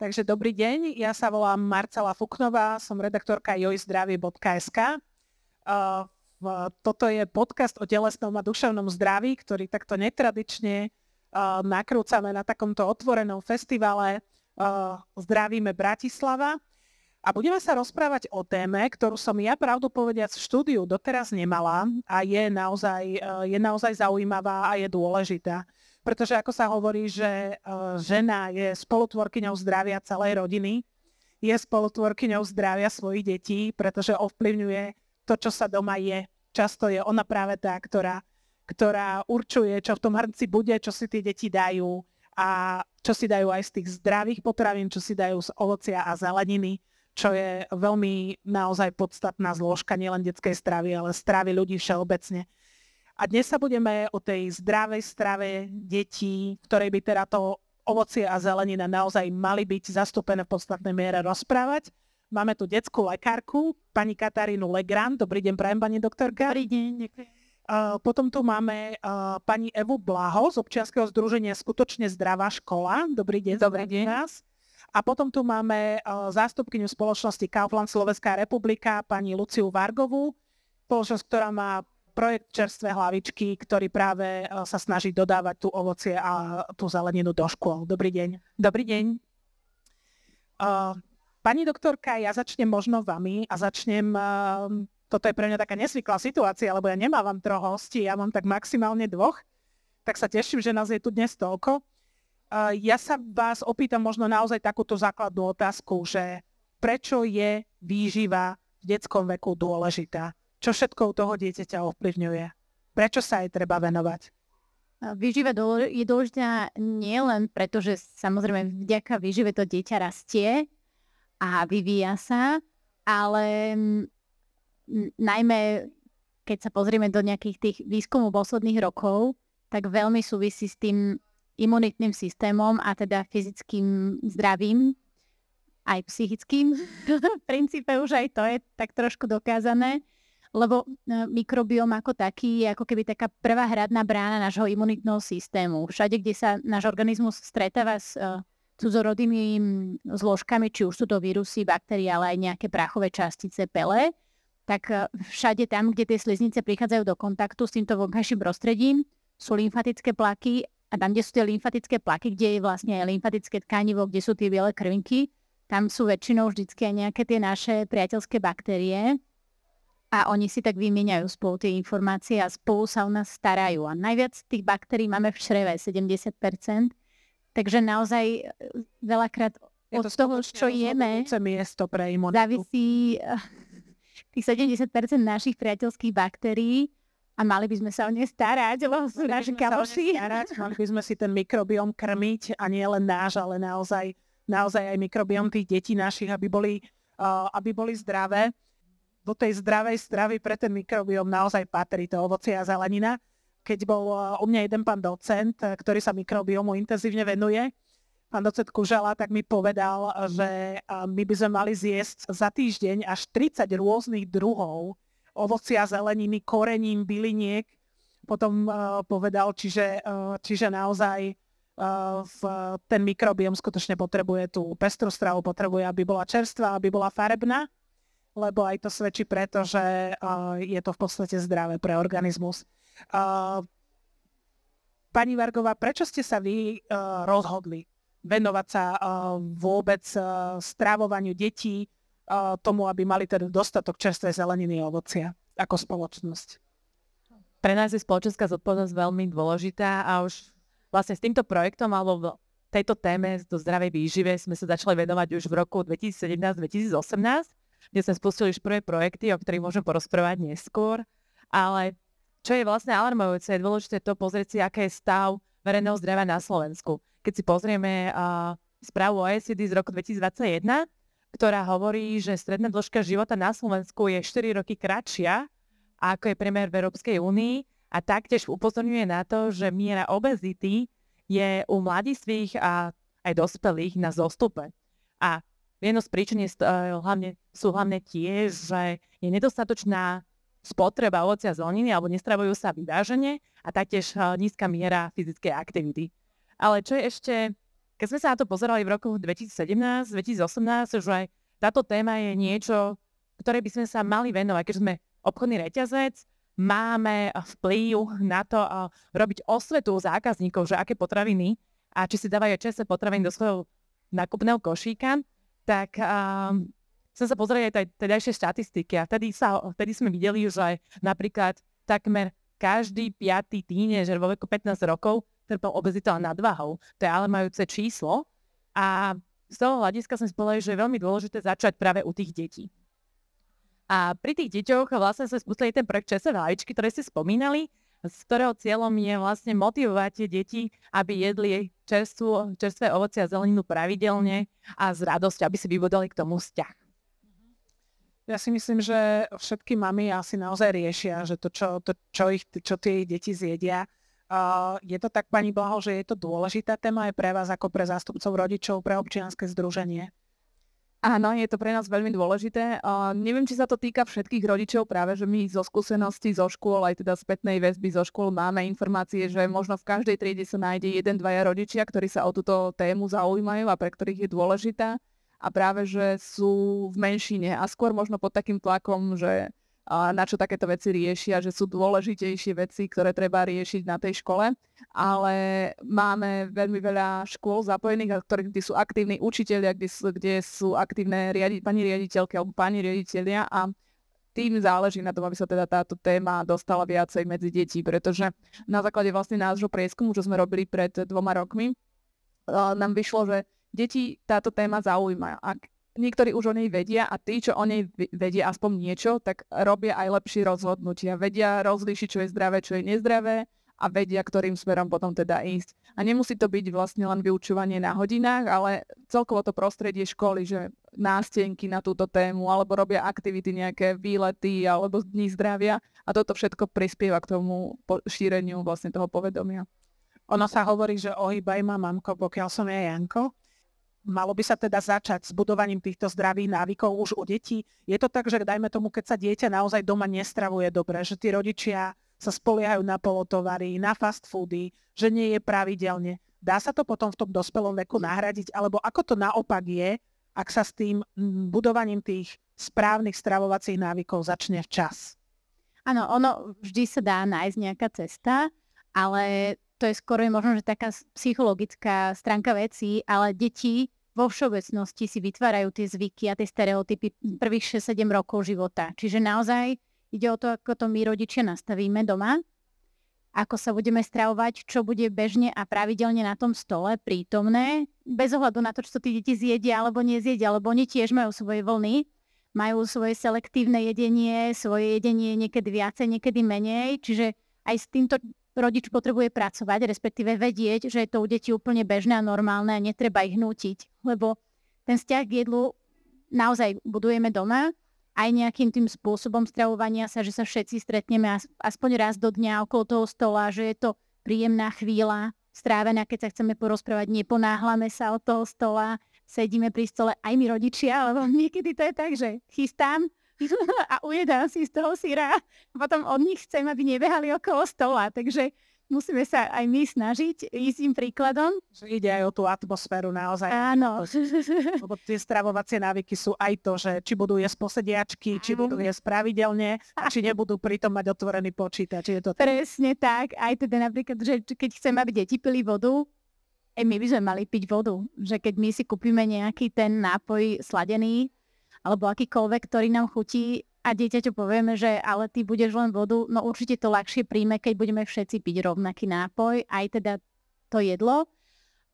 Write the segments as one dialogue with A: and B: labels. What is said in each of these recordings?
A: Takže dobrý deň, ja sa volám Marcela Fuknová, som redaktorka jojzdravie.sk. Toto je podcast o telesnom a duševnom zdraví, ktorý takto netradične nakrúcame na takomto otvorenom festivale Zdravíme Bratislava. A budeme sa rozprávať o téme, ktorú som ja pravdu povediac v štúdiu doteraz nemala a je naozaj, je naozaj zaujímavá a je dôležitá pretože ako sa hovorí, že uh, žena je spolutvorkyňou zdravia celej rodiny, je spolutvorkyňou zdravia svojich detí, pretože ovplyvňuje to, čo sa doma je. Často je ona práve tá, ktorá, ktorá určuje, čo v tom hrnci bude, čo si tie deti dajú a čo si dajú aj z tých zdravých potravín, čo si dajú z ovocia a zeleniny, čo je veľmi naozaj podstatná zložka nielen detskej stravy, ale stravy ľudí všeobecne. A dnes sa budeme o tej zdravej strave detí, ktorej by teda to ovocie a zelenina naozaj mali byť zastúpené v podstatnej miere rozprávať. Máme tu detskú lekárku, pani Katarínu Legrand. Dobrý deň, prajem, pani doktorka.
B: Dobrý deň, ďakujem.
A: Uh, potom tu máme uh, pani Evu Blaho z občianskeho združenia Skutočne zdravá škola. Dobrý deň.
B: Dobrý deň. Nás.
A: A potom tu máme uh, zástupkyňu spoločnosti Kaufland Slovenská republika, pani Luciu Vargovú, spoločnosť, ktorá má projekt Čerstvé hlavičky, ktorý práve e, sa snaží dodávať tú ovocie a tú zeleninu do škôl. Dobrý deň.
B: Dobrý deň.
A: Uh, pani doktorka, ja začnem možno vami a začnem, uh, toto je pre mňa taká nesvyklá situácia, lebo ja nemávam troch hostí, ja mám tak maximálne dvoch, tak sa teším, že nás je tu dnes toľko. Ja sa vás opýtam možno naozaj takúto základnú otázku, že prečo je výživa v detskom veku dôležitá? Čo všetko u toho dieťaťa ovplyvňuje. Prečo sa jej treba venovať?
B: Výživa je dôležitá nielen preto, že samozrejme vďaka výžive to dieťa rastie a vyvíja sa, ale najmä keď sa pozrieme do nejakých tých výskumov posledných rokov, tak veľmi súvisí s tým imunitným systémom a teda fyzickým zdravím, aj psychickým. v princípe už aj to je tak trošku dokázané lebo e, mikrobióm ako taký je ako keby taká prvá hradná brána nášho imunitného systému. Všade, kde sa náš organizmus stretáva s uh, cudzorodými zložkami, či už sú to vírusy, baktérie, ale aj nejaké prachové častice pele, tak uh, všade tam, kde tie sliznice prichádzajú do kontaktu s týmto vonkajším prostredím, sú lymfatické plaky a tam, kde sú tie lymfatické plaky, kde je vlastne aj lymfatické tkanivo, kde sú tie biele krvinky, tam sú väčšinou vždycky aj nejaké tie naše priateľské baktérie, a oni si tak vymieňajú spolu tie informácie a spolu sa o nás starajú. A najviac tých baktérií máme v čreve, 70%. Takže naozaj e, veľakrát od to toho, čo jeme,
A: miesto pre
B: závisí e, tých 70% našich priateľských baktérií a mali by sme sa o ne starať, lebo sú naši kamoši.
A: Mali by sme si ten mikrobióm krmiť a nie len náš, ale naozaj, naozaj aj mikrobióm tých detí našich, aby boli, uh, aby boli zdravé do tej zdravej stravy pre ten mikrobióm naozaj patrí to ovocie a zelenina. Keď bol uh, u mňa jeden pán docent, uh, ktorý sa mikrobiomu intenzívne venuje, pán docent Kužala, tak mi povedal, že uh, my by sme mali zjesť za týždeň až 30 rôznych druhov ovocia, zeleniny, korením, byliniek. Potom povedal, čiže, čiže naozaj ten mikrobióm skutočne potrebuje tú pestrú stravu, potrebuje, aby bola čerstvá, aby bola farebná lebo aj to svedčí preto, že je to v podstate zdravé pre organizmus. Pani Vargová, prečo ste sa vy rozhodli venovať sa vôbec strávovaniu detí, tomu, aby mali teda dostatok čerstvej zeleniny a ovocia ako spoločnosť?
C: Pre nás je spoločenská zodpovednosť veľmi dôležitá a už vlastne s týmto projektom alebo v tejto téme do zdravej výžive sme sa začali venovať už v roku 2017-2018 kde sme spustili už prvé projekty, o ktorých môžem porozprávať neskôr. Ale čo je vlastne alarmujúce, je dôležité to pozrieť si, aké je stav verejného zdravia na Slovensku. Keď si pozrieme uh, správu OECD z roku 2021, ktorá hovorí, že stredná dĺžka života na Slovensku je 4 roky kratšia, ako je priemer v Európskej únii a taktiež upozorňuje na to, že miera obezity je u mladistvých a aj dospelých na zostupe. A Jedno z príčin je, uh, hlavne, sú hlavne tie, že je nedostatočná spotreba ovocia a zeleniny alebo nestravujú sa vyváženie a taktiež uh, nízka miera fyzickej aktivity. Ale čo je ešte keď sme sa na to pozerali v roku 2017, 2018, že táto téma je niečo, ktoré by sme sa mali venovať, keď sme obchodný reťazec, máme vplyv na to robiť osvetu zákazníkov, že aké potraviny a či si dávajú čestné potraviny do svojho nákupného košíka, tak um, som sa pozrieť aj tedajšie štatistiky a vtedy, sa, vtedy sme videli, že napríklad takmer každý piatý tínežer vo veku 15 rokov trpel obezitou a nadvahou. To je majúce číslo. A z toho hľadiska sme povedali, že je veľmi dôležité začať práve u tých detí. A pri tých deťoch vlastne sme spustili ten projekt Česé vajíčky, ktoré ste spomínali, z ktorého cieľom je vlastne motivovať tie deti, aby jedli čerstvu, čerstvé ovoci a zeleninu pravidelne a s radosťou, aby si vybudali k tomu vzťah.
A: Ja si myslím, že všetky mamy asi naozaj riešia, že to, čo, to, čo, ich, čo tie ich deti zjedia. Uh, je to tak, pani Blaho, že je to dôležitá téma aj pre vás ako pre zástupcov rodičov, pre občianske združenie?
D: Áno, je to pre nás veľmi dôležité. Uh, neviem, či sa to týka všetkých rodičov, práve že my zo skúseností zo škôl, aj teda spätnej väzby zo škôl máme informácie, že možno v každej triede sa nájde jeden, dvaja rodičia, ktorí sa o túto tému zaujímajú a pre ktorých je dôležitá a práve, že sú v menšine a skôr možno pod takým tlakom, že na čo takéto veci riešia, že sú dôležitejšie veci, ktoré treba riešiť na tej škole. Ale máme veľmi veľa škôl zapojených, ktorých kde sú aktívni učiteľia, kde sú, kde sú aktívne riadi, pani riaditeľky alebo pani riaditeľia a tým záleží na tom, aby sa teda táto téma dostala viacej medzi deti, pretože na základe vlastne nášho prieskumu, čo sme robili pred dvoma rokmi, nám vyšlo, že deti táto téma zaujíma. Ak niektorí už o nej vedia a tí, čo o nej vedia aspoň niečo, tak robia aj lepšie rozhodnutia. Vedia rozlíšiť, čo je zdravé, čo je nezdravé a vedia, ktorým smerom potom teda ísť. A nemusí to byť vlastne len vyučovanie na hodinách, ale celkovo to prostredie školy, že nástenky na túto tému, alebo robia aktivity, nejaké výlety, alebo dní zdravia a toto všetko prispieva k tomu šíreniu vlastne toho povedomia.
A: Ono sa hovorí, že ohýbaj ma mamko, pokiaľ som ja Janko. Malo by sa teda začať s budovaním týchto zdravých návykov už u detí. Je to tak, že dajme tomu, keď sa dieťa naozaj doma nestravuje dobre, že tí rodičia sa spoliehajú na polotovary, na fast foody, že nie je pravidelne. Dá sa to potom v tom dospelom veku nahradiť? Alebo ako to naopak je, ak sa s tým budovaním tých správnych stravovacích návykov začne včas?
B: Áno, ono vždy sa dá nájsť nejaká cesta, ale to je skoro možno, že taká psychologická stránka veci, ale deti vo všeobecnosti si vytvárajú tie zvyky a tie stereotypy prvých 6-7 rokov života. Čiže naozaj ide o to, ako to my rodičia nastavíme doma, ako sa budeme stravovať, čo bude bežne a pravidelne na tom stole prítomné, bez ohľadu na to, čo tí deti zjedia alebo nezjedia, lebo oni tiež majú svoje vlny, majú svoje selektívne jedenie, svoje jedenie niekedy viacej, niekedy menej, čiže aj s týmto rodič potrebuje pracovať, respektíve vedieť, že je to u detí úplne bežné a normálne a netreba ich nútiť. Lebo ten vzťah k jedlu naozaj budujeme doma, aj nejakým tým spôsobom stravovania sa, že sa všetci stretneme aspoň raz do dňa okolo toho stola, že je to príjemná chvíľa strávená, keď sa chceme porozprávať, neponáhlame sa od toho stola, sedíme pri stole aj my rodičia, lebo niekedy to je tak, že chystám, a ujedám si z toho syra. Potom od nich chcem, aby nebehali okolo stola. Takže musíme sa aj my snažiť ísť im príkladom.
A: Že ide aj o tú atmosféru naozaj.
B: Áno.
A: Lebo tie stravovacie návyky sú aj to, že či budú jesť posediačky, či budú jesť pravidelne a či nebudú pritom mať otvorený počítač. Je to
B: tak? Presne tak. Aj teda napríklad, že keď chcem, aby deti pili vodu, aj my by sme mali piť vodu. Že keď my si kúpime nejaký ten nápoj sladený, alebo akýkoľvek, ktorý nám chutí a dieťaťu povieme, že ale ty budeš len vodu, no určite to ľahšie príjme, keď budeme všetci piť rovnaký nápoj, aj teda to jedlo.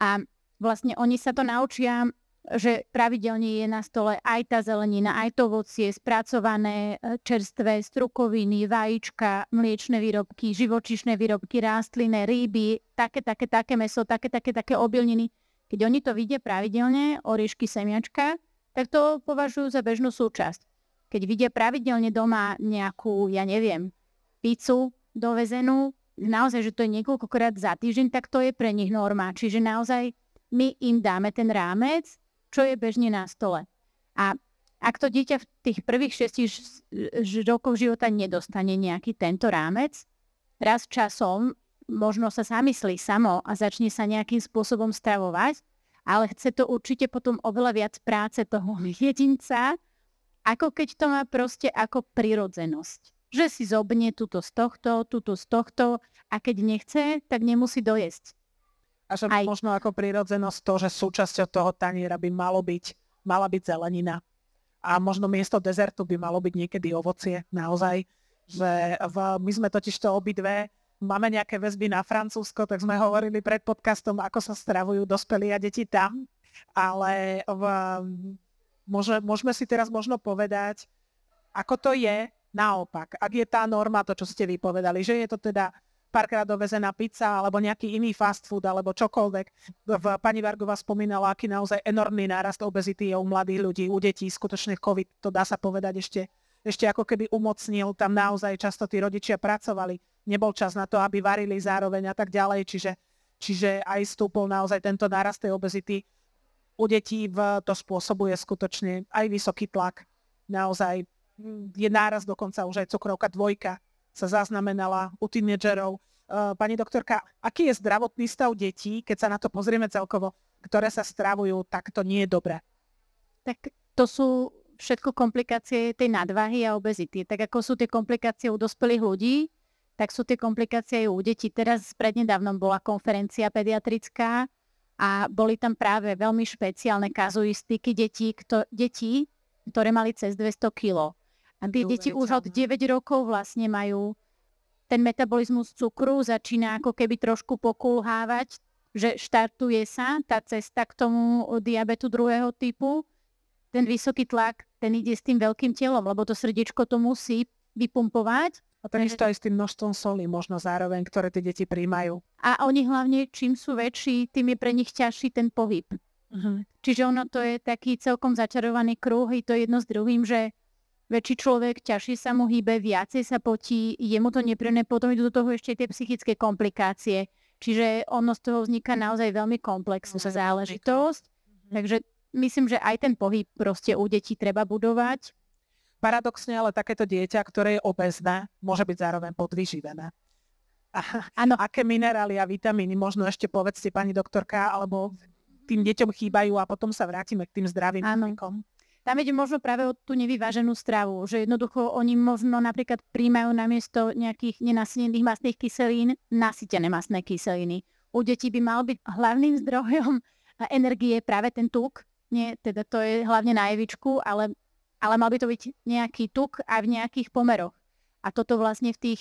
B: A vlastne oni sa to naučia, že pravidelne je na stole aj tá zelenina, aj to ovocie, spracované e, čerstvé strukoviny, vajíčka, mliečne výrobky, živočišné výrobky, rastlinné, ryby, také, také, také meso, také, také, také obilniny. Keď oni to vidia pravidelne, oriešky, semiačka, tak to považujú za bežnú súčasť. Keď vidia pravidelne doma nejakú, ja neviem, pizzu dovezenú, naozaj, že to je niekoľkokrát za týždeň, tak to je pre nich norma. Čiže naozaj my im dáme ten rámec, čo je bežne na stole. A ak to dieťa v tých prvých 6 rokoch života nedostane nejaký tento rámec, raz časom možno sa zamyslí samo a začne sa nejakým spôsobom stravovať, ale chce to určite potom oveľa viac práce toho jedinca, ako keď to má proste ako prirodzenosť. Že si zobne túto z tohto, túto z tohto a keď nechce, tak nemusí dojesť.
A: A že Aj. možno ako prirodzenosť to, že súčasťou toho taniera by malo byť, mala byť zelenina. A možno miesto dezertu by malo byť niekedy ovocie, naozaj. Že v, my sme totiž to obidve, máme nejaké väzby na Francúzsko, tak sme hovorili pred podcastom, ako sa stravujú dospelí a deti tam. Ale v, môže, môžeme si teraz možno povedať, ako to je naopak. Ak je tá norma, to, čo ste vypovedali, že je to teda párkrát dovezená pizza alebo nejaký iný fast food alebo čokoľvek. V, pani Vargová spomínala, aký naozaj enormný nárast obezity je u mladých ľudí, u detí. Skutočne COVID, to dá sa povedať ešte, ešte ako keby umocnil. Tam naozaj často tí rodičia pracovali. Nebol čas na to, aby varili zároveň a tak ďalej. Čiže, čiže aj stúpol naozaj tento nárast tej obezity. U detí v, to spôsobuje skutočne aj vysoký tlak. Naozaj hm, je náraz dokonca už aj cukrovka dvojka sa zaznamenala u tínedžerov. Uh, pani doktorka, aký je zdravotný stav detí, keď sa na to pozrieme celkovo, ktoré sa stravujú, tak to nie je dobré?
B: Tak to sú všetko komplikácie tej nadvahy a obezity. Tak ako sú tie komplikácie u dospelých ľudí, tak sú tie komplikácie aj u detí. Teraz prednedávnom bola konferencia pediatrická a boli tam práve veľmi špeciálne kazuistiky detí, kto, detí ktoré mali cez 200 kg. A tie deti už od 9 rokov vlastne majú ten metabolizmus cukru, začína ako keby trošku pokulhávať, že štartuje sa tá cesta k tomu diabetu druhého typu. Ten vysoký tlak, ten ide s tým veľkým telom, lebo to srdiečko to musí vypumpovať.
A: A takisto aj s tým množstvom soli možno zároveň, ktoré tie deti príjmajú.
B: A oni hlavne, čím sú väčší, tým je pre nich ťažší ten pohyb. Uh-huh. Čiže ono to je taký celkom začarovaný kruh, i to jedno s druhým, že väčší človek, ťažšie sa mu hýbe, viacej sa potí, je mu to nepríjemné, potom idú do toho ešte tie psychické komplikácie. Čiže ono z toho vzniká naozaj veľmi komplexná záležitosť. Mhm. Takže myslím, že aj ten pohyb proste u detí treba budovať.
A: Paradoxne, ale takéto dieťa, ktoré je obezné, môže byť zároveň podvyživené.
B: Áno.
A: Aké minerály a vitamíny možno ešte povedzte, pani doktorka, alebo tým deťom chýbajú a potom sa vrátime k tým zdravým
B: Áno. Tam ide možno práve o tú nevyváženú stravu, že jednoducho oni možno napríklad príjmajú namiesto nejakých nenasynených masných kyselín nasytené masné kyseliny. U detí by mal byť hlavným zdrojom energie práve ten tuk, nie, teda to je hlavne na jevičku, ale, ale mal by to byť nejaký tuk aj v nejakých pomeroch. A toto vlastne v tých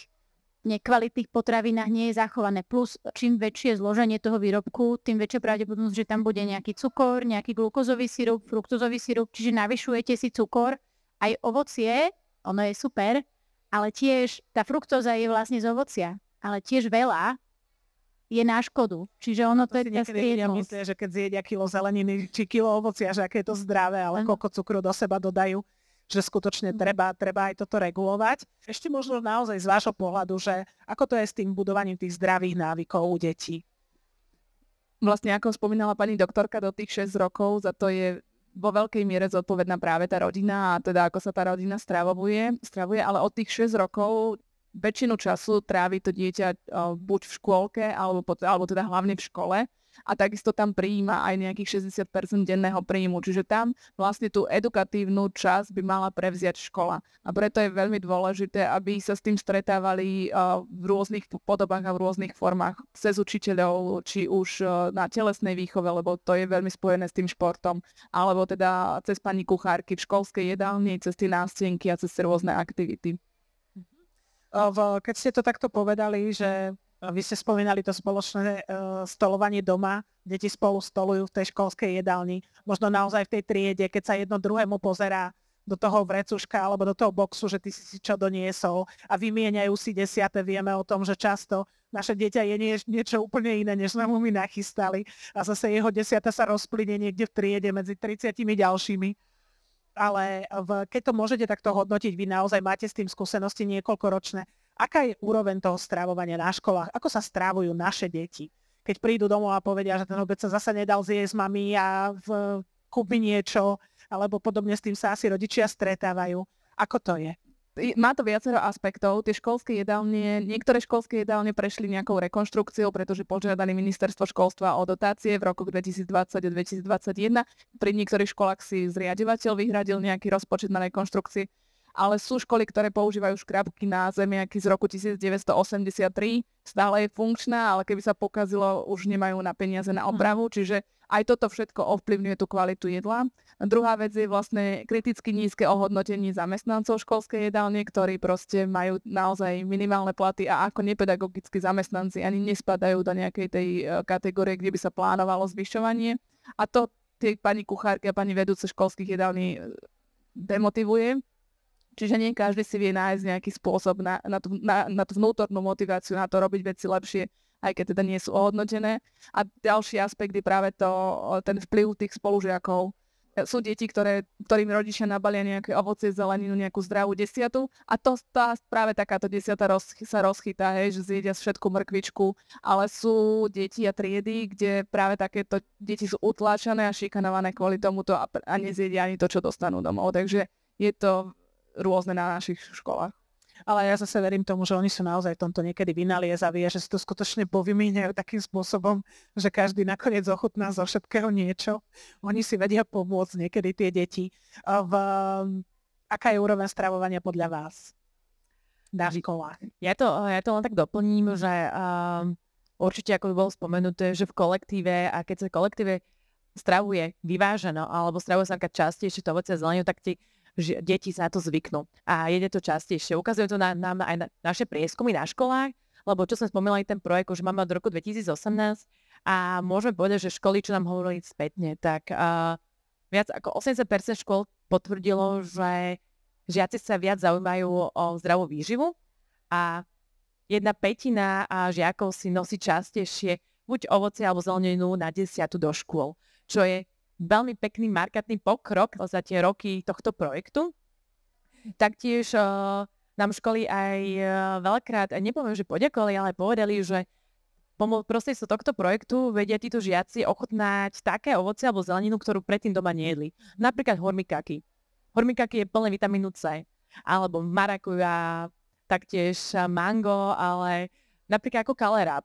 B: nekvalitných potravinách nie je zachované. Plus, čím väčšie zloženie toho výrobku, tým väčšia pravdepodobnosť, že tam bude nejaký cukor, nejaký glukózový sirup, fruktozový sirup, čiže navyšujete si cukor. Aj ovocie, ono je super, ale tiež tá fruktóza je vlastne z ovocia, ale tiež veľa je na škodu. Čiže ono to, to je tá
A: Ja myslím, že keď zjedia kilo zeleniny či kilo ovocia, že aké je to zdravé, ale koľko cukru do seba dodajú že skutočne mhm. treba, treba aj toto regulovať. Ešte možno naozaj z vášho pohľadu, že ako to je s tým budovaním tých zdravých návykov u detí?
D: Vlastne ako spomínala pani doktorka, do tých 6 rokov za to je vo veľkej miere zodpovedná práve tá rodina a teda ako sa tá rodina stravuje, stravuje ale od tých 6 rokov väčšinu času trávi to dieťa buď v škôlke, alebo, alebo teda hlavne v škole a takisto tam prijíma aj nejakých 60% denného príjmu. Čiže tam vlastne tú edukatívnu časť by mala prevziať škola. A preto je veľmi dôležité, aby sa s tým stretávali v rôznych podobách a v rôznych formách cez učiteľov, či už na telesnej výchove, lebo to je veľmi spojené s tým športom, alebo teda cez pani kuchárky v školskej jedálni, cez tie nástenky a cez rôzne aktivity.
A: Keď ste to takto povedali, že vy ste spomínali to spoločné uh, stolovanie doma, deti spolu stolujú v tej školskej jedálni, možno naozaj v tej triede, keď sa jedno druhému pozerá do toho vrecuška alebo do toho boxu, že ty si čo doniesol a vymieňajú si desiate. Vieme o tom, že často naše dieťa je nie, niečo úplne iné, než sme mu my nachystali a zase jeho desiata sa rozplyne niekde v triede medzi 30 ďalšími. Ale v, keď to môžete takto hodnotiť, vy naozaj máte s tým skúsenosti niekoľkoročné aká je úroveň toho strávovania na školách, ako sa strávujú naše deti. Keď prídu domov a povedia, že ten obed sa zase nedal zjesť mami a v, kúpi niečo, alebo podobne s tým sa asi rodičia stretávajú. Ako to je?
D: Má to viacero aspektov. Tie školské jedálne, niektoré školské jedálne prešli nejakou rekonštrukciou, pretože požiadali ministerstvo školstva o dotácie v roku 2020 a 2021. Pri niektorých školách si zriadovateľ vyhradil nejaký rozpočet na rekonštrukcie ale sú školy, ktoré používajú škrabky na zemiaky z roku 1983, stále je funkčná, ale keby sa pokazilo, už nemajú na peniaze na opravu, čiže aj toto všetko ovplyvňuje tú kvalitu jedla. Druhá vec je vlastne kriticky nízke ohodnotenie zamestnancov školskej jedálne, ktorí proste majú naozaj minimálne platy a ako nepedagogickí zamestnanci ani nespadajú do nejakej tej e, kategórie, kde by sa plánovalo zvyšovanie. A to tie pani kuchárky a pani vedúce školských jedální e, demotivuje. Čiže nie každý si vie nájsť nejaký spôsob na, na, tú, na, na tú vnútornú motiváciu, na to robiť veci lepšie, aj keď teda nie sú ohodnotené. A ďalší aspekt je práve to, ten vplyv tých spolužiakov. Sú deti, ktoré, ktorým rodičia nabalia nejaké ovocie, zeleninu, nejakú zdravú desiatu a to tá, práve takáto desiata roz, sa rozchytá, hej, že zjedia všetku mrkvičku, ale sú deti a triedy, kde práve takéto deti sú utláčané a šikanované kvôli tomuto a, a nezjedia ani to, čo dostanú domov. Takže je to rôzne na našich školách.
A: Ale ja zase verím tomu, že oni sú naozaj v tomto niekedy vynaliezaví a že si to skutočne povymieňajú takým spôsobom, že každý nakoniec ochutná zo všetkého niečo. Oni si vedia pomôcť niekedy tie deti. V, aká je úroveň stravovania podľa vás školách?
C: Ja to, ja to len tak doplním, že um, určite ako by bolo spomenuté, že v kolektíve a keď sa kolektíve stravuje vyváženo alebo stravuje sa častejšie to ovoce a zeleninu, tak ti že deti sa na to zvyknú. A jede to častejšie. Ukazuje to nám na, aj na naše prieskumy na školách, lebo čo som spomínala aj ten projekt, už máme od roku 2018 a môžeme povedať, že školy, čo nám hovorili spätne, tak uh, viac ako 80% škôl potvrdilo, že žiaci sa viac zaujímajú o zdravú výživu a jedna petina žiakov si nosí častejšie buď ovoce alebo zeleninu na desiatu do škôl, čo je veľmi pekný markantný pokrok za tie roky tohto projektu. Taktiež uh, nám školy aj uh, veľakrát, nepoviem, že poďakovali, ale povedali, že prostredstvom tohto projektu vedia títo žiaci ochotnať také ovoce alebo zeleninu, ktorú predtým doma nejedli. Napríklad hormikaky. Hormikaky je plné vitamínu C. Alebo marakuja, taktiež mango, ale napríklad ako kaleráb.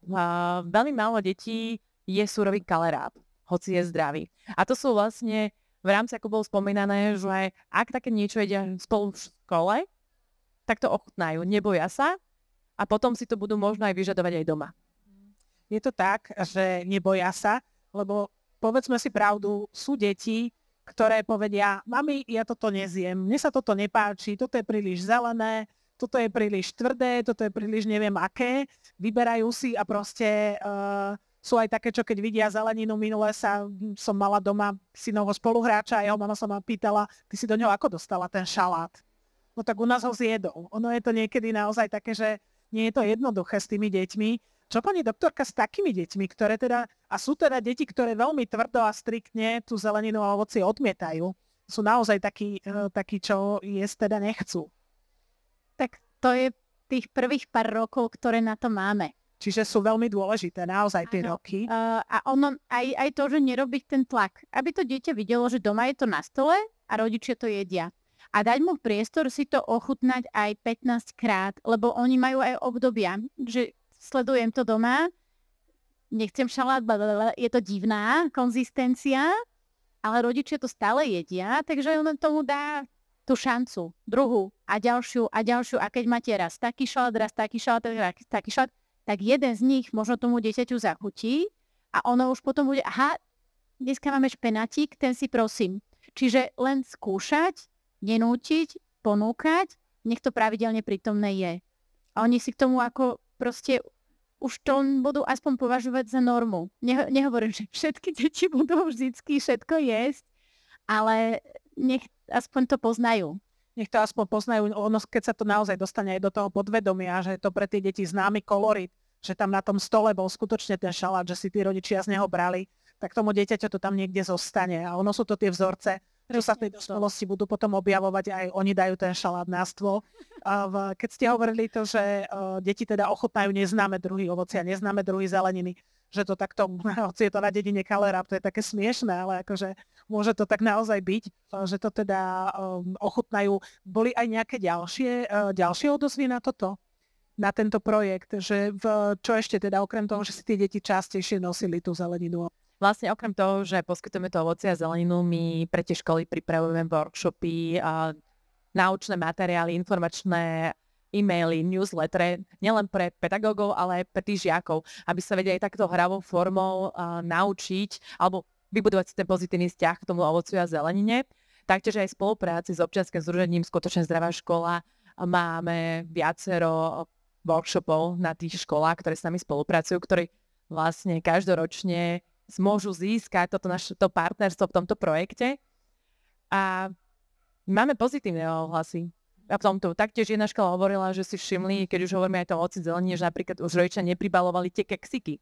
C: Veľmi málo detí je surový kaleráb hoci je zdravý. A to sú vlastne v rámci, ako bolo spomínané, že ak také niečo jedia spolu v škole, tak to ochutnajú, neboja sa a potom si to budú možno aj vyžadovať aj doma.
A: Je to tak, že neboja sa, lebo povedzme si pravdu, sú deti, ktoré povedia, mami, ja toto nezjem, mne sa toto nepáči, toto je príliš zelené, toto je príliš tvrdé, toto je príliš neviem aké, vyberajú si a proste uh, sú aj také, čo keď vidia zeleninu, minule sa som mala doma synovho spoluhráča a jeho mama sa ma pýtala, ty si do ňoho ako dostala ten šalát? No tak u nás ho zjedol. Ono je to niekedy naozaj také, že nie je to jednoduché s tými deťmi. Čo pani doktorka s takými deťmi, ktoré teda, a sú teda deti, ktoré veľmi tvrdo a striktne tú zeleninu a ovocie odmietajú, sú naozaj takí, e, takí čo jesť teda nechcú.
B: Tak to je tých prvých pár rokov, ktoré na to máme.
A: Čiže sú veľmi dôležité naozaj tie ano. roky.
B: Uh, a ono, aj, aj to, že nerobiť ten tlak. Aby to dieťa videlo, že doma je to na stole a rodičia to jedia. A dať mu priestor si to ochutnať aj 15 krát, lebo oni majú aj obdobia, že sledujem to doma, nechcem šalát, blablabla, je to divná konzistencia, ale rodičia to stále jedia, takže on tomu dá tú šancu, druhú a ďalšiu a ďalšiu. A keď máte raz taký šalát, raz taký šalát, raz taký šalát, tak jeden z nich možno tomu dieťaťu zachutí a ono už potom bude, aha, dneska máme špenatík, ten si prosím. Čiže len skúšať, nenútiť, ponúkať, nech to pravidelne prítomné je. A oni si k tomu ako proste už to budú aspoň považovať za normu. Ne- nehovorím, že všetky deti budú vždycky všetko jesť, ale nech aspoň to poznajú
A: nech to aspoň poznajú, ono, keď sa to naozaj dostane aj do toho podvedomia, že je to pre tie deti známy kolorit, že tam na tom stole bol skutočne ten šalát, že si tí rodičia z neho brali, tak tomu dieťaťu to tam niekde zostane. A ono sú to tie vzorce, čo sa v tej dospelosti budú potom objavovať, aj oni dajú ten šalát na stôl. A v, keď ste hovorili to, že uh, deti teda ochotnajú neznáme druhy ovocia, neznáme druhy zeleniny, že to takto, hoci je to na dedine Kalera, to je také smiešné, ale akože môže to tak naozaj byť, že to teda um, ochutnajú. Boli aj nejaké ďalšie, uh, ďalšie odozvy na toto? Na tento projekt, že v, čo ešte teda okrem toho, že si tie deti častejšie nosili tú zeleninu?
C: Vlastne okrem toho, že poskytujeme to ovoci a zeleninu, my pre tie školy pripravujeme workshopy, a naučné materiály, informačné e-maily, newsletter, nielen pre pedagógov, ale aj pre tých žiakov, aby sa vedeli takto hravou formou uh, naučiť alebo vybudovať si ten pozitívny vzťah k tomu ovocu a zelenine. Taktiež aj v spolupráci s občianským združením Skutočne zdravá škola máme viacero workshopov na tých školách, ktoré s nami spolupracujú, ktorí vlastne každoročne môžu získať toto naše to partnerstvo v tomto projekte. A máme pozitívne ohlasy a v tomto. Taktiež jedna škola hovorila, že si všimli, keď už hovoríme aj to oci zelenie, že napríklad už rodičia nepribalovali tie keksiky.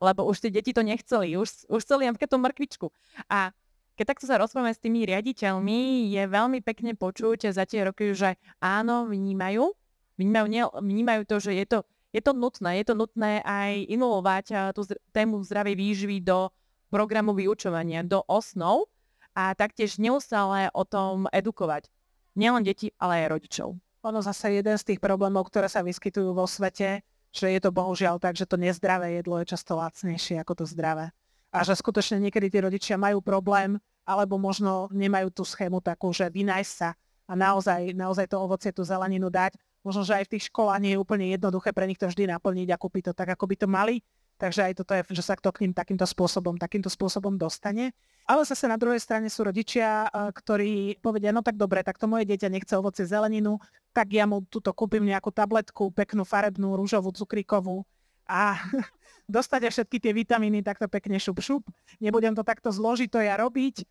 C: Lebo už tie deti to nechceli, už, už chceli napríklad tú mrkvičku. A keď takto sa rozprávame s tými riaditeľmi, je veľmi pekne počuť za tie roky, že áno, vnímajú, vnímajú, ne, vnímajú to, že je to, je to nutné, je to nutné aj inovovať tú tému zdravej výživy do programu vyučovania, do osnov a taktiež neustále o tom edukovať nielen deti, ale aj rodičov.
A: Ono zase jeden z tých problémov, ktoré sa vyskytujú vo svete, že je to bohužiaľ tak, že to nezdravé jedlo je často lacnejšie ako to zdravé. A že skutočne niekedy tí rodičia majú problém, alebo možno nemajú tú schému takú, že vynajsť sa a naozaj, naozaj to ovocie, tú zeleninu dať. Možno, že aj v tých školách nie je úplne jednoduché pre nich to vždy naplniť a kúpiť to tak, ako by to mali. Takže aj toto je, že sa to k ním takýmto spôsobom, takýmto spôsobom dostane. Ale zase na druhej strane sú rodičia, ktorí povedia, no tak dobre, tak to moje dieťa nechce ovoce zeleninu, tak ja mu túto kúpim nejakú tabletku, peknú farebnú, rúžovú, cukríkovú a dostať všetky tie vitamíny takto pekne šup šup. Nebudem to takto zložito ja robiť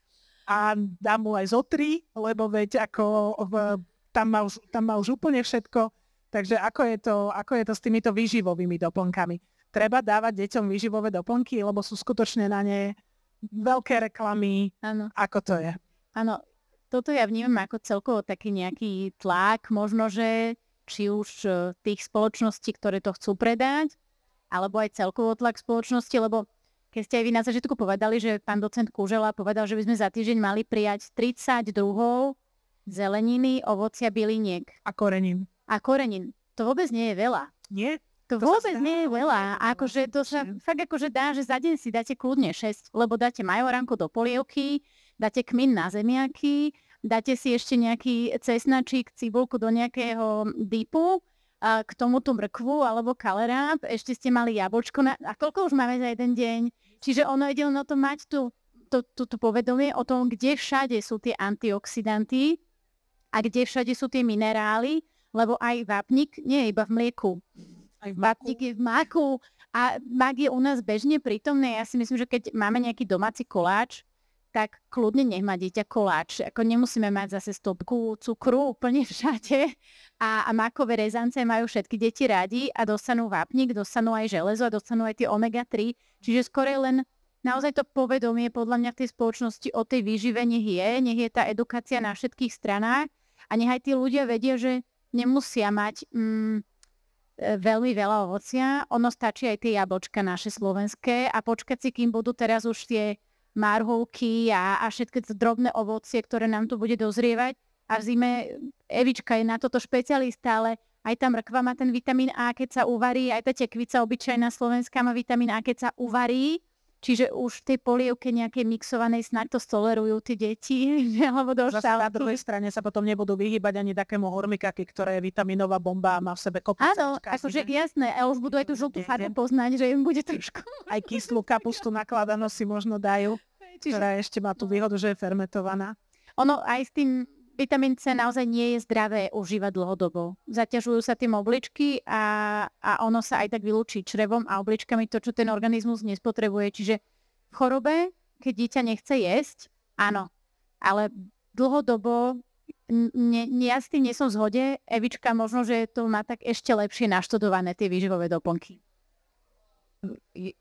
A: a dám mu aj zo tri, lebo veď ako v, tam, má už, tam má už úplne všetko. Takže ako je, to, ako je to s týmito výživovými doplnkami? Treba dávať deťom výživové doplnky, lebo sú skutočne na ne veľké reklamy. Áno. Ako to je?
B: Áno, toto ja vnímam ako celkovo taký nejaký tlak, možno, že či už e, tých spoločností, ktoré to chcú predať, alebo aj celkovo tlak spoločnosti, lebo keď ste aj vy na začiatku povedali, že pán docent Kúžela povedal, že by sme za týždeň mali prijať 30 druhov zeleniny, ovocia, byliniek.
A: A korenín.
B: A korenín. To vôbec nie je veľa.
A: Nie?
B: To, to vôbec nie je veľa. Akože to sa fakt akože dá, že za deň si dáte kľudne 6, lebo dáte majoránku do polievky, dáte kmin na zemiaky, dáte si ešte nejaký cesnačík, cibulku do nejakého dipu, a k tomu tú mrkvu alebo kaleráp, ešte ste mali jablčko. Na, a koľko už máme za jeden deň? Čiže ono ide len o to mať tú, tú, tú, tú povedomie o tom, kde všade sú tie antioxidanty a kde všade sú tie minerály, lebo aj vápnik nie je iba v mlieku. Aj v Vápnik je v máku a mák je u nás bežne prítomný. Ja si myslím, že keď máme nejaký domáci koláč, tak kľudne nech má dieťa koláč. Ako nemusíme mať zase stopku cukru úplne všade. A, a mákové rezance majú všetky deti radi a dostanú vápnik, dostanú aj železo a dostanú aj tie omega-3. Čiže skôr len naozaj to povedomie podľa mňa v tej spoločnosti o tej výžive nech je, nech je tá edukácia na všetkých stranách a nech aj tí ľudia vedia, že nemusia mať mm, E, veľmi veľa ovocia. Ono stačí aj tie jablčka naše slovenské a počkať si, kým budú teraz už tie marhovky a, a všetky drobné ovocie, ktoré nám tu bude dozrievať. A v zime Evička je na toto špecialista, ale aj tá mrkva má ten vitamín A, keď sa uvarí, aj tá tekvica obyčajná slovenská má vitamín A, keď sa uvarí Čiže už v tej polievke nejakej mixovanej snáď to stolerujú tí deti, alebo do
A: Zase na druhej strane sa potom nebudú vyhýbať ani takému hormikaky, ktoré je vitaminová bomba a má v sebe kopu.
B: Áno, akože jasné, a už budú aj tú žltú farbu poznať, že im bude trošku.
A: Aj kyslú kapustu nakladanú si možno dajú, Čiže... ktorá ešte má tú výhodu, že je fermentovaná.
B: Ono aj s tým vitamín C naozaj nie je zdravé užívať dlhodobo. Zaťažujú sa tým obličky a, a ono sa aj tak vylúči črevom a obličkami to, čo ten organizmus nespotrebuje. Čiže v chorobe, keď dieťa nechce jesť, áno, ale dlhodobo ne, ne, ja s tým nie som v zhode. Evička možno, že to má tak ešte lepšie naštudované tie výživové doplnky.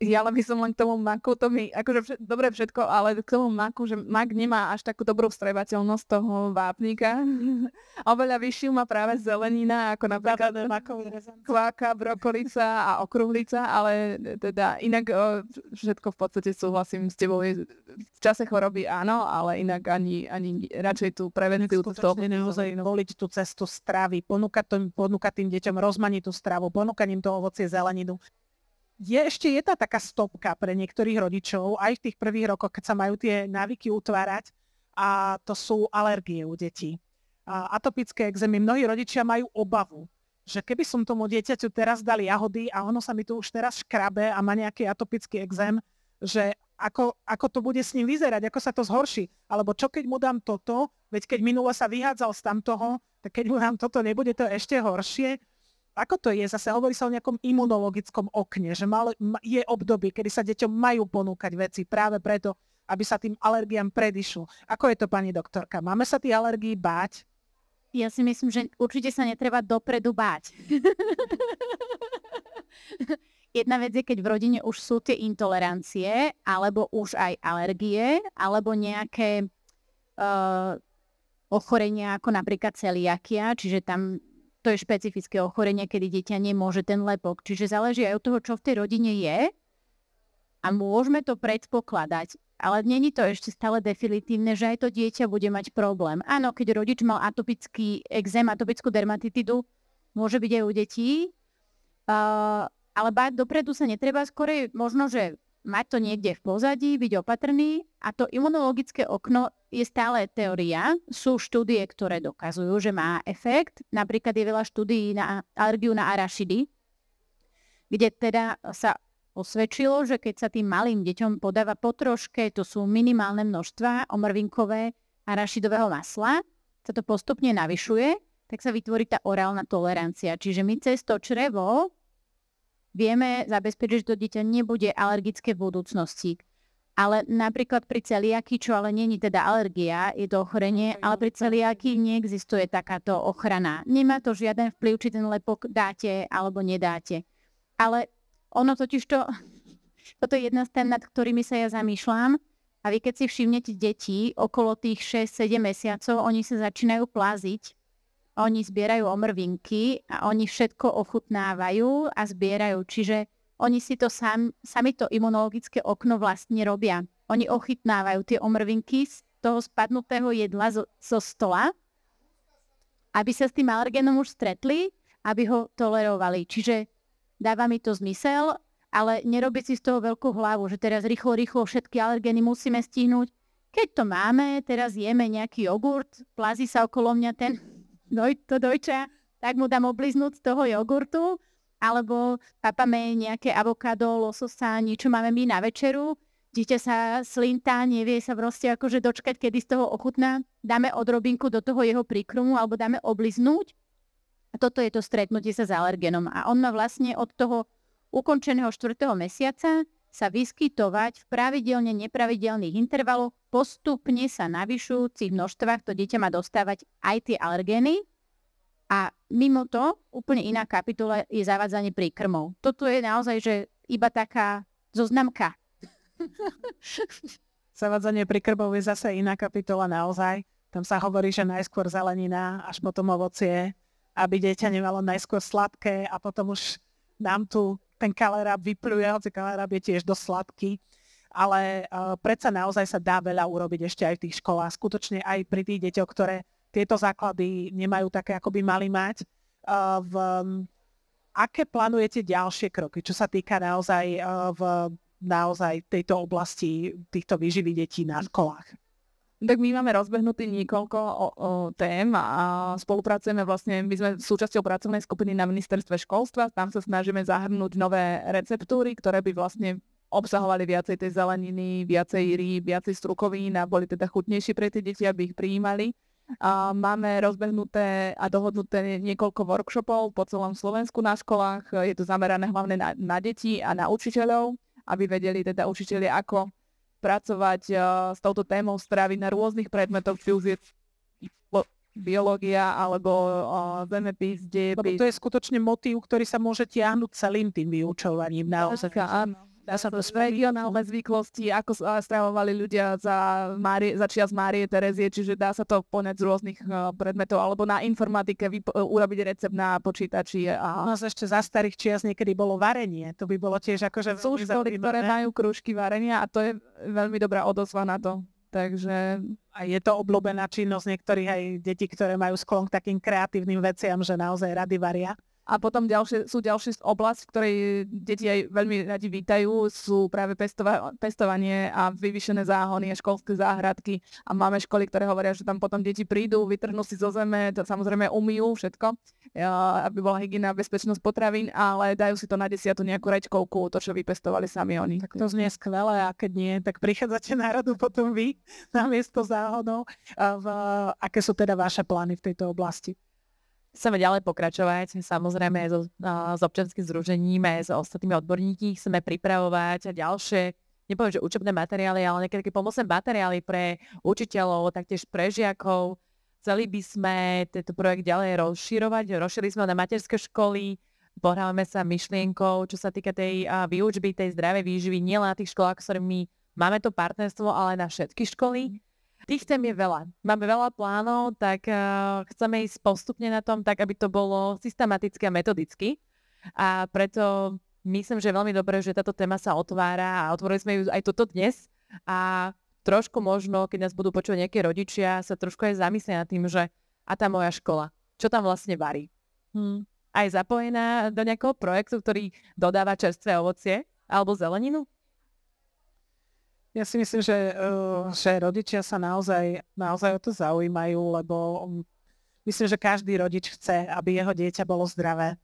D: Ja len by som len k tomu maku, to mi, akože všet, dobre všetko, ale k tomu maku, že mak nemá až takú dobrú vstrebateľnosť toho vápnika. Oveľa vyššiu má práve zelenina, ako napríklad kváka, brokolica a okruhlica, ale teda inak o, všetko v podstate súhlasím s tebou. V čase choroby áno, ale inak ani, ani radšej tú prevenciu.
A: Skutočne naozaj voliť tú cestu stravy, ponúkať, to, ponúkať tým deťom rozmanitú stravu, ponúkať im to ovocie, zeleninu je ešte jedna taká stopka pre niektorých rodičov, aj v tých prvých rokoch, keď sa majú tie návyky utvárať, a to sú alergie u detí. A atopické exémy. Mnohí rodičia majú obavu, že keby som tomu dieťaťu teraz dal jahody a ono sa mi tu už teraz škrabe a má nejaký atopický exém, že ako, ako to bude s ním vyzerať, ako sa to zhorší. Alebo čo keď mu dám toto, veď keď minule sa vyhádzal z tamtoho, tak keď mu dám toto, nebude to ešte horšie ako to je? Zase hovorí sa o nejakom imunologickom okne, že mal, je obdobie, kedy sa deťom majú ponúkať veci práve preto, aby sa tým alergiám predišlo. Ako je to, pani doktorka? Máme sa tých alergií báť?
B: Ja si myslím, že určite sa netreba dopredu báť. Jedna vec je, keď v rodine už sú tie intolerancie, alebo už aj alergie, alebo nejaké uh, ochorenia ako napríklad celiakia, čiže tam to je špecifické ochorenie, kedy dieťa nemôže ten lepok. Čiže záleží aj od toho, čo v tej rodine je a môžeme to predpokladať. Ale není to ešte stále definitívne, že aj to dieťa bude mať problém. Áno, keď rodič mal atopický exém, atopickú dermatitidu, môže byť aj u detí, uh, ale báť dopredu sa netreba, skôr možno, že mať to niekde v pozadí, byť opatrný a to imunologické okno je stále teória. Sú štúdie, ktoré dokazujú, že má efekt. Napríklad je veľa štúdií na alergiu na arašidy, kde teda sa osvedčilo, že keď sa tým malým deťom podáva potroške, to sú minimálne množstva omrvinkové arašidového masla, sa to postupne navyšuje, tak sa vytvorí tá orálna tolerancia. Čiže my cez to črevo vieme zabezpečiť, že to dieťa nebude alergické v budúcnosti. Ale napríklad pri celiaky, čo ale není teda alergia, je to ochorenie, ale pri celiaky neexistuje takáto ochrana. Nemá to žiaden vplyv, či ten lepok dáte alebo nedáte. Ale ono totiž to, toto je jedna z tém, nad ktorými sa ja zamýšľam. A vy keď si všimnete deti okolo tých 6-7 mesiacov, oni sa začínajú pláziť oni zbierajú omrvinky a oni všetko ochutnávajú a zbierajú. Čiže oni si to sam, sami to imunologické okno vlastne robia. Oni ochytnávajú tie omrvinky z toho spadnutého jedla zo, zo stola, aby sa s tým alergénom už stretli, aby ho tolerovali. Čiže dáva mi to zmysel, ale nerobiť si z toho veľkú hlavu, že teraz rýchlo, rýchlo všetky alergény musíme stihnúť. Keď to máme, teraz jeme nejaký jogurt, plazí sa okolo mňa ten to dojča, tak mu dám obliznúť z toho jogurtu, alebo papame nejaké avokádo, lososa, niečo máme my na večeru, dieťa sa slintá, nevie sa proste akože dočkať, kedy z toho ochutná, dáme odrobinku do toho jeho príkrumu alebo dáme obliznúť. A toto je to stretnutie sa s alergenom. A on má vlastne od toho ukončeného 4. mesiaca sa vyskytovať v pravidelne nepravidelných intervaloch postupne sa navyšujúcich množstvách to dieťa má dostávať aj tie alergény a mimo to úplne iná kapitola je zavádzanie príkrmov. Toto je naozaj, že iba taká zoznamka.
A: Zavádzanie príkrmov je zase iná kapitola naozaj. Tam sa hovorí, že najskôr zelenina, až potom ovocie, aby dieťa nemalo najskôr sladké a potom už nám tu ten kalerab vypluje, hoci kalerab je tiež dosť sladký, ale uh, predsa naozaj sa dá veľa urobiť ešte aj v tých školách. Skutočne aj pri tých deťoch, ktoré tieto základy nemajú také, ako by mali mať. Uh, v, um, aké plánujete ďalšie kroky, čo sa týka naozaj uh, v naozaj tejto oblasti týchto výživy detí na školách?
D: Tak my máme rozbehnutý niekoľko o, o tém a spolupracujeme vlastne, my sme súčasťou pracovnej skupiny na ministerstve školstva, tam sa snažíme zahrnúť nové receptúry, ktoré by vlastne obsahovali viacej tej zeleniny, viacej rýb, viacej strukovín a boli teda chutnejšie pre tie deti, aby ich prijímali. A máme rozbehnuté a dohodnuté niekoľko workshopov po celom Slovensku na školách. Je to zamerané hlavne na, na deti a na učiteľov, aby vedeli teda učiteľi, ako pracovať uh, s touto témou stravy na rôznych predmetoch, či už je biológia alebo uh, zemepis,
A: Lebo
D: dejepis.
A: to je skutočne motív, ktorý sa môže tiahnuť celým tým vyučovaním. Naozaj.
D: Áno.
A: Dá sa to
D: regionálne zvyklosti, ako sa stravovali ľudia za, Márie, za čias Márie Terezie, čiže dá sa to poňať z rôznych uh, predmetov, alebo na informatike vyp- uh, urobiť recept na počítači. A
A: nás ešte za starých čias niekedy bolo varenie. To by bolo tiež akože
D: sú školy, ktoré majú krúžky varenia a to je veľmi dobrá odozva na to. Takže
A: A je to obľúbená činnosť niektorých aj detí, ktoré majú sklon k takým kreatívnym veciam, že naozaj rady varia.
D: A potom ďalšie, sú ďalšie oblasť, v ktorej deti aj veľmi radi vítajú, sú práve pestova- pestovanie a vyvyšené záhony a školské záhradky. A máme školy, ktoré hovoria, že tam potom deti prídu, vytrhnú si zo zeme, to samozrejme umýjú všetko, aby bola hygiena a bezpečnosť potravín, ale dajú si to na desiatu nejakú rečkovku, to, čo vypestovali sami oni.
A: Tak to znie skvelé a keď nie, tak prichádzate na radu potom vy na miesto záhodov. V, aké sú teda vaše plány v tejto oblasti?
C: Chceme ďalej pokračovať, samozrejme aj so, s občanským združením, aj s ostatnými odborníky chceme pripravovať ďalšie, nepoviem, že učebné materiály, ale niekedy také pomocné materiály pre učiteľov, taktiež pre žiakov. Chceli by sme tento projekt ďalej rozširovať, rozšírili sme ho na materské školy, pohrávame sa myšlienkou, čo sa týka tej a, výučby, tej zdravej výživy, nielen na tých školách, s ktorými máme to partnerstvo, ale na všetky školy. Tých tém je veľa. Máme veľa plánov, tak uh, chceme ísť postupne na tom, tak aby to bolo systematicky a metodicky. A preto myslím, že je veľmi dobré, že táto téma sa otvára a otvorili sme ju aj toto dnes. A trošku možno, keď nás budú počuť nejaké rodičia, sa trošku aj zamyslia nad tým, že a tá moja škola, čo tam vlastne varí. Hm. Aj zapojená do nejakého projektu, ktorý dodáva čerstvé ovocie alebo zeleninu?
A: Ja si myslím, že, uh, že rodičia sa naozaj, naozaj o to zaujímajú, lebo um, myslím, že každý rodič chce, aby jeho dieťa bolo zdravé.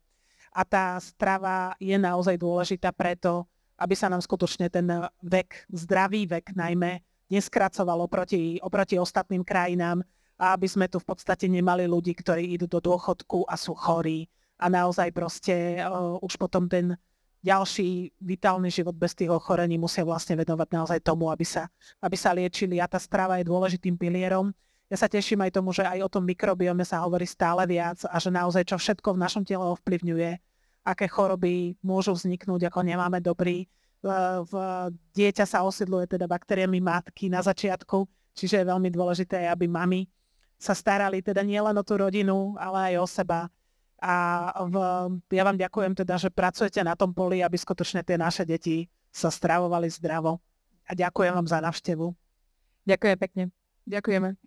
A: A tá strava je naozaj dôležitá preto, aby sa nám skutočne ten vek, zdravý vek najmä, neskracoval oproti, oproti ostatným krajinám a aby sme tu v podstate nemali ľudí, ktorí idú do dôchodku a sú chorí a naozaj proste uh, už potom ten ďalší vitálny život bez tých ochorení musia vlastne venovať naozaj tomu, aby sa, aby sa liečili a tá strava je dôležitým pilierom. Ja sa teším aj tomu, že aj o tom mikrobiome sa hovorí stále viac a že naozaj čo všetko v našom tele ovplyvňuje, aké choroby môžu vzniknúť, ako nemáme dobrý. V, dieťa sa osidluje teda baktériami matky na začiatku, čiže je veľmi dôležité, aby mami sa starali teda nielen o tú rodinu, ale aj o seba a v, ja vám ďakujem teda, že pracujete na tom poli, aby skutočne tie naše deti sa stravovali zdravo. A ďakujem vám za návštevu.
C: Ďakujem pekne.
D: Ďakujeme.